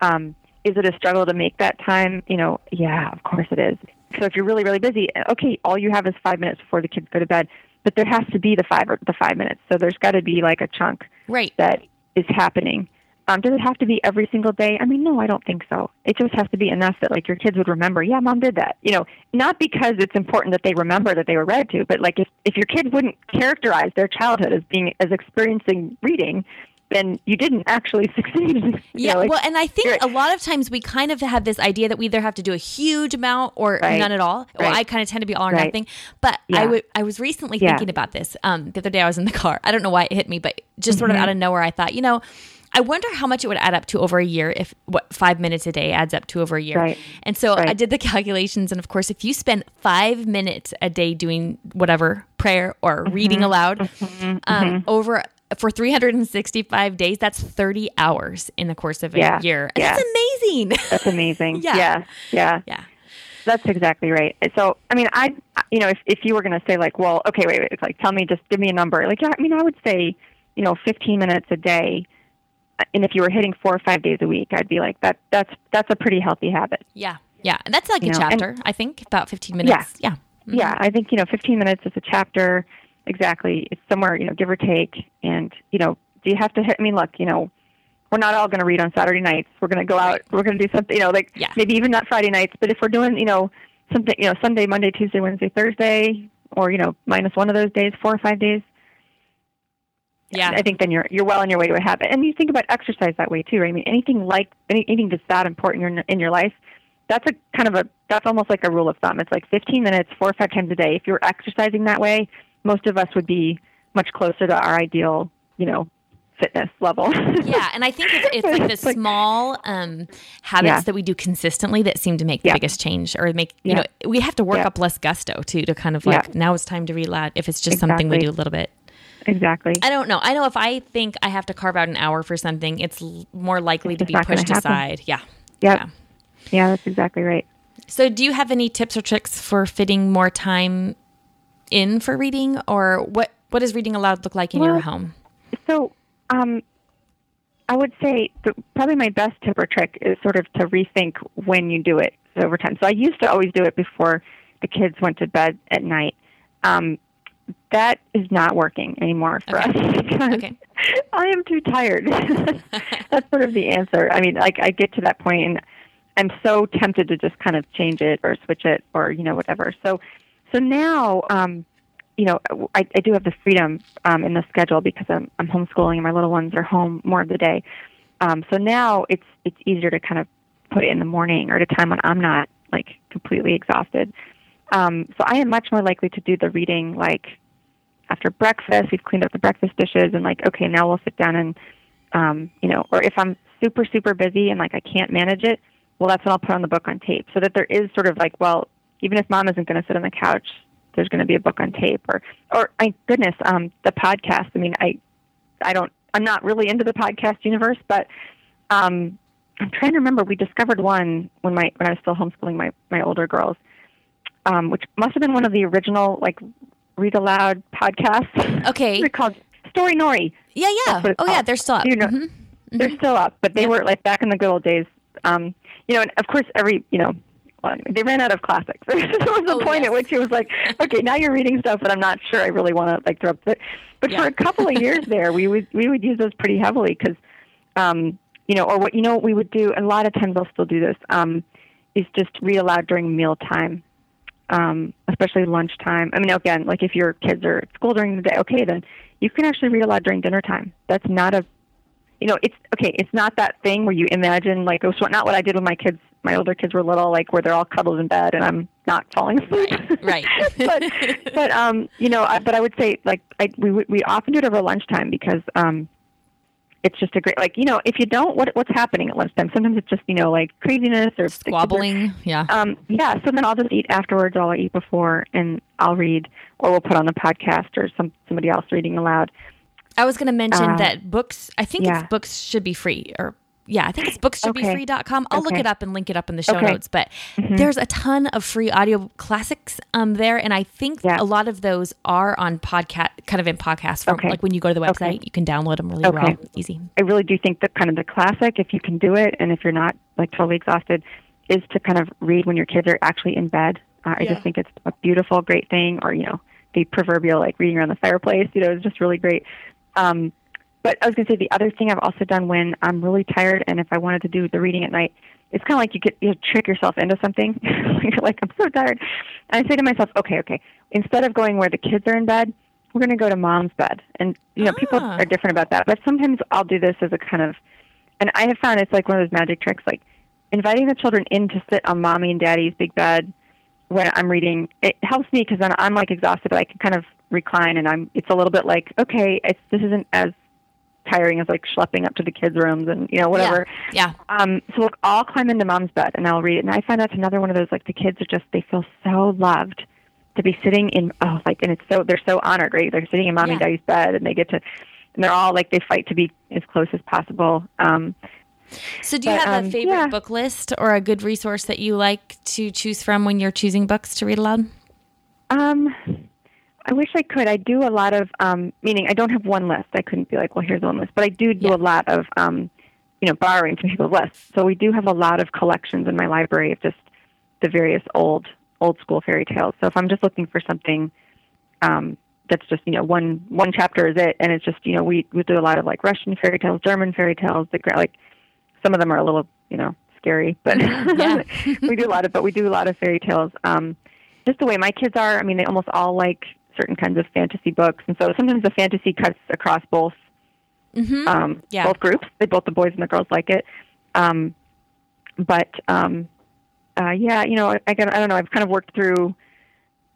um, is it a struggle to make that time? You know, yeah, of course it is. So if you're really, really busy, okay, all you have is five minutes before the kids go to bed, but there has to be the five or the five minutes. So there's got to be like a chunk Right. that is happening. Um, does it have to be every single day? I mean, no, I don't think so. It just has to be enough that like your kids would remember. Yeah, mom did that. You know, not because it's important that they remember that they were read to, but like if if your kids wouldn't characterize their childhood as being as experiencing reading, then you didn't actually succeed. Yeah, know, like- well, and I think a lot of times we kind of have this idea that we either have to do a huge amount or Right. none at all. Well, Right. I kind of tend to be all or Right. nothing. But I Yeah. would I was recently Yeah. thinking about this. Um, the other day I was in the car. I don't know why it hit me, but just sort of Mm-hmm. out of nowhere, I thought, you know. I wonder how much it would add up to over a year if what five minutes a day adds up to over a year. Right. And so I did the calculations, and of course, if you spend five minutes a day doing whatever prayer or Mm-hmm. reading aloud um, over for 365 days, that's 30 hours in the course of a Yeah. year. And Yeah. That's amazing. That's amazing. Yeah. yeah, yeah. yeah. That's exactly right. So, I mean, I, you know, if if you were going to say like, well, okay, wait, wait, like, tell me, just give me a number. Like, yeah, I mean, I would say, you know, 15 minutes a day. And if you were hitting four or five days a week, I'd be like, that that's that's a pretty healthy habit. Yeah. Yeah. And that's like You a know, and- chapter, I think, about 15 minutes. Yeah. Yeah, mm-hmm. I think you know, 15 minutes is a chapter. Exactly, it's somewhere you know, give or take. And you know, do you have to hit? I mean, look, you know, we're not all going to read on Saturday nights. We're going to go out. We're going to do something. You know, like Yeah. maybe even not Friday nights. But if we're doing, you know, something, you know, Sunday, Monday, Tuesday, Wednesday, Thursday, or you know, minus one of those days, four or five days. Yeah. I think then you're you're well on your way to a habit. And you think about exercise that way too, right? I mean, anything like any, anything that's that important in your, in your life, that's a kind of a that's almost like a rule of thumb. It's like 15 minutes, four or five times a day. If you're exercising that way, most of us would be much closer to our ideal, you know, fitness level. yeah, and I think it's, it's like the small um, habits Yeah. that we do consistently that seem to make the Yeah. biggest change, or make you Yeah. know we have to work up less gusto too to kind of like now it's time to read loud. If it's just something we do a little bit, exactly. I don't know. I know if I think I have to carve out an hour for something, it's l- more likely to be pushed aside. Yeah. Yep. Yeah. Yeah, that's exactly right. So, do you have any tips or tricks for fitting more time in for reading, or what? What does reading aloud look like in your home? So, um, I would say the, probably my best tip or trick is sort of to rethink when you do it over time. So I used to always do it before the kids went to bed at night. Um, that is not working anymore for Okay. us because Okay. I am too tired. That's sort of the answer. I mean, like I get to that point and I'm so tempted to just kind of change it or switch it or you know whatever. So, so now, um, you know, I, I do have the freedom um, in the schedule because I'm, I'm homeschooling and my little ones are home more of the day. Um, so now it's it's easier to kind of put it in the morning or at a time when I'm not like completely exhausted. Um, so I am much more likely to do the reading like after breakfast. We've cleaned up the breakfast dishes and like okay, now we'll sit down and um, you know, or if I'm super super busy and like I can't manage it, well, that's when I'll put on the book on tape, so that there is sort of like, well, even if mom isn't going to sit on the couch, there's going to be a book on tape, or, or, my goodness, um, the podcast. I mean, I, I don't, I'm not really into the podcast universe, but, um, I'm trying to remember. We discovered one when my when I was still homeschooling my my older girls, um, which must have been one of the original like read aloud podcasts. Okay. They're called Storynory. Yeah, yeah. That's what it's Oh, yeah, they're still up. You know, Mhm. they're still up, but they Yeah. were like back in the good old days. Um, you know, and of course, every you know, well, they ran out of classics. there was a Oh, point yes. at which it was like, okay, now you're reading stuff that I'm not sure I really want to like throw up. But, but Yeah. for a couple of years there, we would we would use those pretty heavily because, um, you know, or what you know what we would do. A lot of times I'll still do this. Um, is just read aloud during mealtime. Um, especially lunchtime. I mean, again, like if your kids are at school during the day, okay, then you can actually read aloud during dinner time. That's not a you know, it's okay. It's not that thing where you imagine like it was not what I did when my kids, my older kids were little, like where they're all cuddled in bed and I'm not falling asleep. Right, right. but but um, you know, I, but I would say like I we we often do it over lunchtime because um, it's just a great like you know if you don't what what's happening at lunchtime sometimes it's just you know like craziness or the kids are- Squabbling. Yeah. um, yeah, so then I'll just eat afterwards, or I'll eat before, and I'll read, or we'll put on the podcast, or some somebody else reading aloud. I was going to mention Uh, that books, I think yeah. it's books should be free or yeah, I think it's books should be bookshouldbefree.com. I'll look it up and link it up in the show Okay. Mm-hmm. notes, but there's a ton of free audio classics um there and I think Yeah. a lot of those are on podcast kind of in podcast form. Okay. Like when you go to the website, Okay. you can download them really Okay. well, easy. I really do think that kind of the classic, if you can do it, and if you're not like totally exhausted, is to kind of read when your kids are actually in bed. Uh, I Yeah. just think it's a beautiful, great thing, or you know, the proverbial like reading around the fireplace. You know, it's just really great. Um, but I was going to say the other thing I've also done when I'm really tired, and if I wanted to do the reading at night, it's kind of like you get you trick yourself into something. you're like, I'm so tired, and I say to myself, okay, okay, instead of going where the kids are in bed, we're going to go to mom's bed. And you know, people Ah. are different about that, but sometimes I'll do this as a kind of, and I have found it's like one of those magic tricks, like inviting the children in to sit on mommy and daddy's big bed when I'm reading. It helps me because then I'm like exhausted, but I can kind of recline, and I'm. It's a little bit like, okay, it's this isn't as tiring as like schlepping up to the kids' rooms and you know whatever. Yeah. Um, so look, I'll climb into mom's bed and I'll read it. And I find that's another one of those like the kids are just they feel so loved to be sitting in oh like and it's so they're so honored, right? They're sitting in mommy and Yeah. daddy's bed and they get to and they're all like they fight to be as close as possible. Um, So do you But, have a um, favorite yeah. book list or a good resource that you like to choose from when you're choosing books to read aloud? um, I wish I could. I do a lot of um, meaning I don't have one list. I couldn't be like, well, here's one list, but I do do Yeah. a lot of um, you know borrowing from people's lists. So we do have a lot of collections in my library of just the various old old school fairy tales. So if I'm just looking for something um, that's just you know one one chapter is it, and it's just you know we we do a lot of like Russian fairy tales, German fairy tales. The like some of them are a little you know scary, but we do a lot of but we do a lot of fairy tales. Um, just the way my kids are. I mean, they almost all like certain kinds of fantasy books, and so sometimes the fantasy cuts across both Mm-hmm. um, Yeah. both groups. They both the boys and the girls like it. Um, but um, uh, yeah, you know, I, I, I don't know. I've kind of worked through.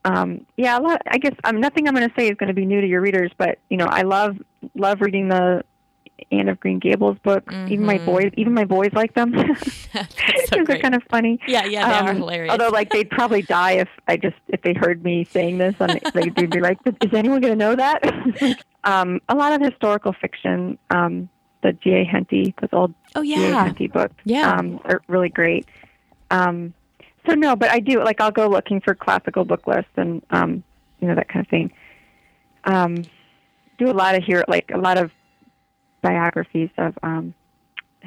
Um, yeah, a lot. I guess um, nothing I'm going to say is going to be new to your readers, but you know, I love love reading the Anne of Green Gables books. Even my Mhm. boys, even my boys like them so they're kind of funny. yeah, yeah, they are Um, hilarious. Although, like, they'd probably die if I just if they heard me saying this, and they'd they'd be like, "Is anyone going to know that?" um, a lot of historical fiction. Um, the G.A. Henty, those old oh G.A. yeah. Henty books, Yeah. um, are really great. Um, so no, but I do like I'll go looking for classical book lists and um, you know that kind of thing. Um, do a lot of here, like a lot of biographies of um,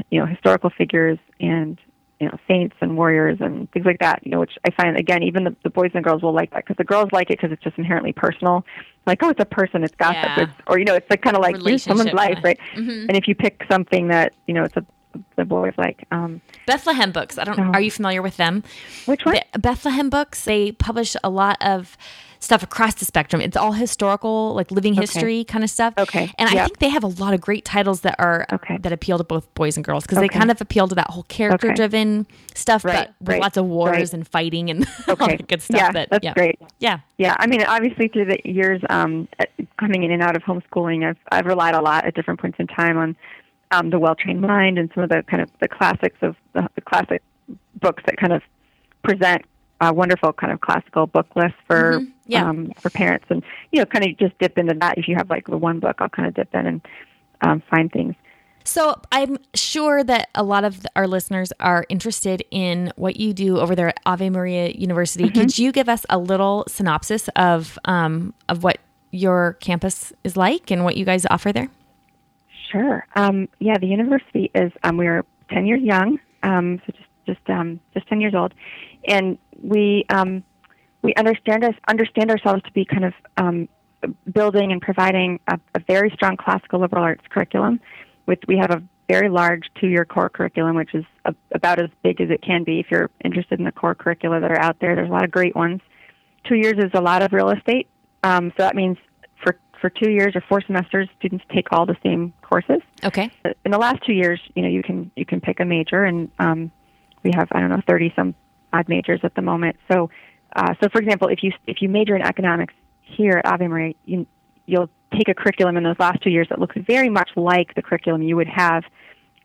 you know historical figures and you know saints and warriors and things like that. You know, which I find again, even the, the boys and girls will like that because the girls like it because it's just inherently personal. Like, oh, it's a person, it's gossip, Yeah. it's, or you know, it's like kind of like someone's life, right? Mhm. And if you pick something that you know, it's a the boys like. Um, Bethlehem books. I don't. No. Are you familiar with them? which one? Be- Bethlehem books. They publish a lot of stuff across the spectrum. It's all historical, like living history kind of stuff. Okay. And I think they have a lot of great titles that are Okay. that appeal to both boys and girls because they kind of appeal to that whole character driven stuff, Right, but with right, lots of wars right. and fighting and all that good stuff. Yeah, that, that's yeah. great. Yeah. Yeah, I mean, obviously through the years um, uh, coming in and out of homeschooling, I've I've relied a lot at different points in time on um, the Well Trained Mind and some of the kind of the classics of the, the classic books that kind of present a wonderful kind of classical book list for Mhm. Yeah. um, for parents, and you know, kind of just dip into that. If you have like the one book, I'll kind of dip in and um, find things. So I'm sure that a lot of our listeners are interested in what you do over there at Ave Maria University. Mm-hmm. Could you give us a little synopsis of um, of what your campus is like and what you guys offer there? Sure. Um, yeah, the university is um, we are ten years young, um, so just just um, just ten years old, and we um, we understand us understand ourselves to be kind of um, building and providing a, a very strong classical liberal arts curriculum. With we have a very large two-year core curriculum, which is a, about as big as it can be. If you're interested in the core curricula that are out there, there's a lot of great ones. Two years is a lot of real estate, um, so that means for for two years or four semesters, students take all the same courses Okay. in the last two years, you know, you can you can pick a major, and um, we have I don't know thirty some odd majors at the moment. So, uh, so for example, if you if you major in economics here at Ave Maria, you, you'll take a curriculum in those last two years that looks very much like the curriculum you would have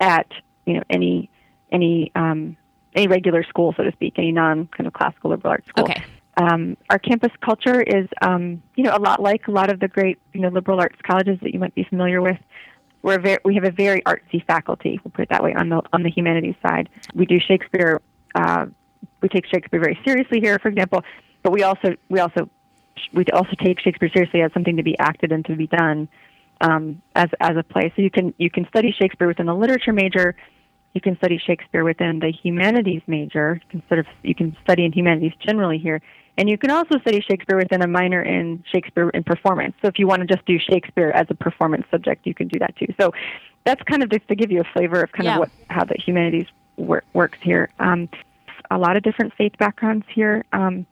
at you know any any um, any regular school, so to speak, any non kind of classical liberal arts school. Okay. Um, our campus culture is, um, you know, a lot like a lot of the great, you know, liberal arts colleges that you might be familiar with. We're very, we have a very artsy faculty. We'll put it that way on the on the humanities side. We do Shakespeare. Uh, we take Shakespeare very seriously here, for example. But we also we also we also take Shakespeare seriously as something to be acted and to be done um, as as a play. So you can you can study Shakespeare within the literature major. You can study Shakespeare within the humanities major. You can sort of you can study in humanities generally here, and you can also study Shakespeare within a minor in Shakespeare in performance. So if you want to just do Shakespeare as a performance subject, you can do that too. So that's kind of just to give you a flavor of kind Yeah. of what how the humanities wor- works here. Um, a lot of different faith backgrounds here. Um,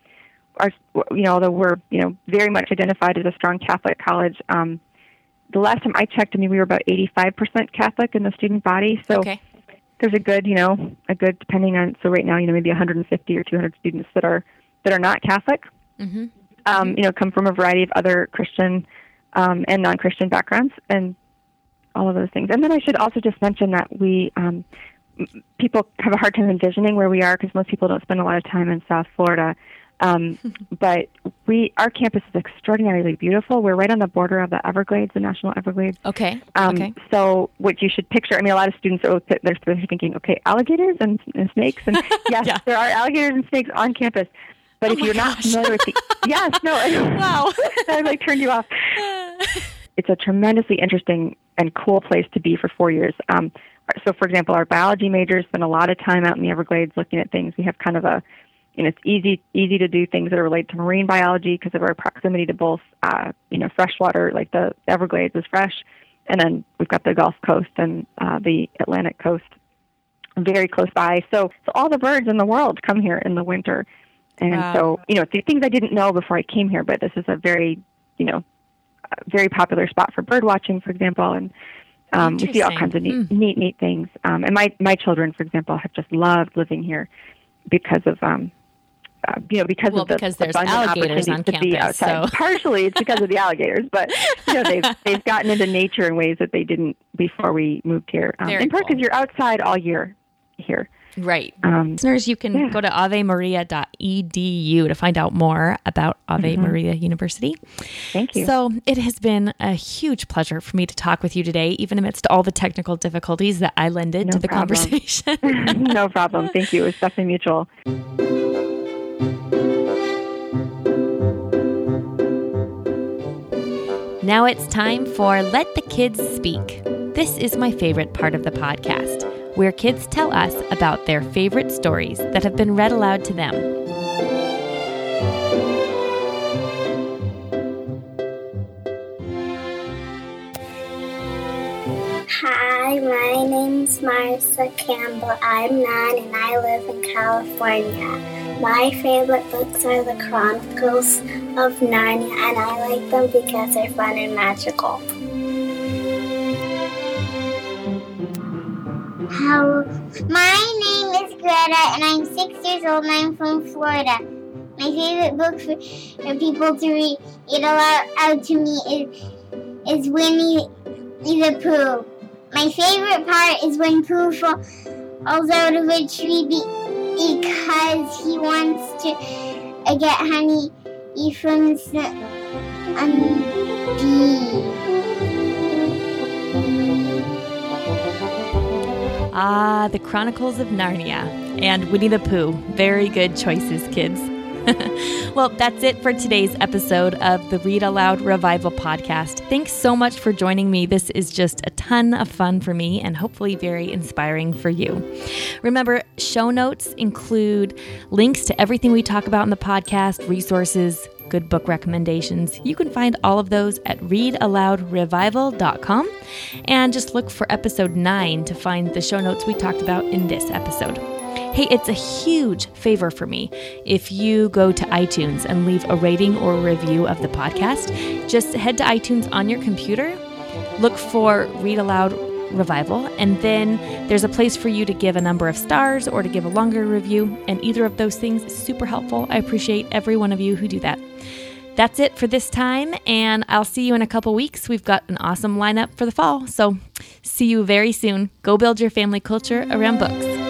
our, you know, although we're you know very much identified as a strong Catholic college, um, the last time I checked, I mean, we were about 85% Catholic in the student body. So Okay. there's a good, you know, a good depending on. So right now, you know, maybe 150 or 200 students that are that are not Catholic. Mm-hmm. Um, you know, come from a variety of other Christian um, and non-Christian backgrounds, and all of those things. And then I should also just mention that we um, people have a hard time envisioning where we are because most people don't spend a lot of time in South Florida. Um, but we, our campus is extraordinarily beautiful. We're right on the border of the Everglades, the National Everglades. Okay. Um, okay. So what you should picture, I mean, a lot of students are they're, they're thinking, okay, alligators and, and snakes, and yes, Yeah. there are alligators and snakes on campus. But Oh if you're not familiar with the, yes, no, Wow. I like turned you off. It's a tremendously interesting and cool place to be for four years. Um, so, for example, our biology majors spend a lot of time out in the Everglades looking at things. We have kind of a you know, it's easy easy to do things that are related to marine biology because of our proximity to both, uh, you know, freshwater, like the Everglades is fresh, and then we've got the Gulf Coast and uh, the Atlantic Coast very close by. So, so all the birds in the world come here in the winter, and Wow. so you know, the things I didn't know before I came here, but this is a very, you know, very popular spot for bird watching, for example, and um, we see all kinds of neat, Hmm. neat, neat things. Um, and my my children, for example, have just loved living here because of um, uh, you know because Well, of the because there's alligators on opportunities to be campus, outside. so- Partially, it's because of the alligators, but you know they've they've gotten into nature in ways that they didn't before we moved here. Um, in part cool. because you're outside all year here. Right. Um, Listeners, you can Yeah. go to avemaria.edu to find out more about Ave Maria University. thank you. So it has been a huge pleasure for me to talk with you today, even amidst all the technical difficulties that I lended No to the problem. conversation. no problem. Thank you. It was definitely mutual. Now it's time for Let the Kids Speak. This is my favorite part of the podcast, where kids tell us about their favorite stories that have been read aloud to them. Hi, my name's Marissa Campbell. I'm nine and I live in California. My favorite books are the Chronicles of Narnia, and I like them because they're fun and magical. How? My name is Greta, and I'm six years old, and I'm from Florida. My favorite book for, for people to read it aloud out to me is is Winnie the Pooh. My favorite part is when Pooh falls out of a tree be- because he wants to uh, get honey from the um, bee. Ah, The Chronicles of Narnia and Winnie the Pooh. Very good choices, kids. well, that's it for today's episode of the Read Aloud Revival podcast. Thanks so much for joining me. This is just a ton of fun for me and hopefully very inspiring for you. Remember, show notes include links to everything we talk about in the podcast, resources, good book recommendations. You can find all of those at readaloudrevival.com and just look for episode 9 to find the show notes we talked about in this episode. Hey, it's a huge favor for me if you go to iTunes and leave a rating or review of the podcast. Just head to iTunes on your computer, look for Read Aloud Revival, and then there's a place for you to give a number of stars or to give a longer review. And either of those things is super helpful. I appreciate every one of you who do that. That's it for this time, and I'll see you in a couple weeks. We've got an awesome lineup for the fall, so see you very soon. Go build your family culture around books.